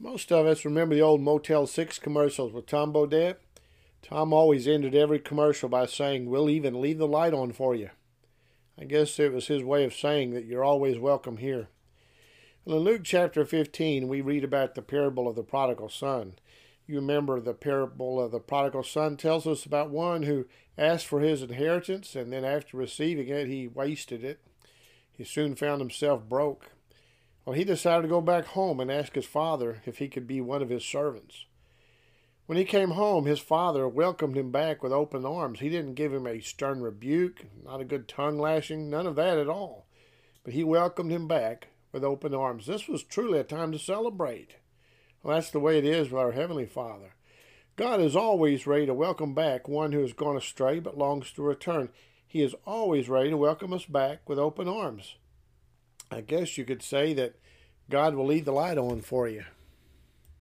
Most of us remember the old Motel 6 commercials with Tom Bodett. Tom always ended every commercial by saying, We'll even leave the light on for you. I guess it was his way of saying that you're always welcome here. Well, in Luke chapter 15, we read about the parable of the prodigal son. You remember the parable of the prodigal son tells us about one who asked for his inheritance and then after receiving it, he wasted it. He soon found himself broke. Well, he decided to go back home and ask his father if he could be one of his servants. When he came home, his father welcomed him back with open arms. He didn't give him a stern rebuke, not a good tongue lashing, none of that at all. But he welcomed him back with open arms. This was truly a time to celebrate. Well, that's the way it is with our Heavenly Father. God is always ready to welcome back one who has gone astray but longs to return. He is always ready to welcome us back with open arms. I guess you could say that God will leave the light on for you.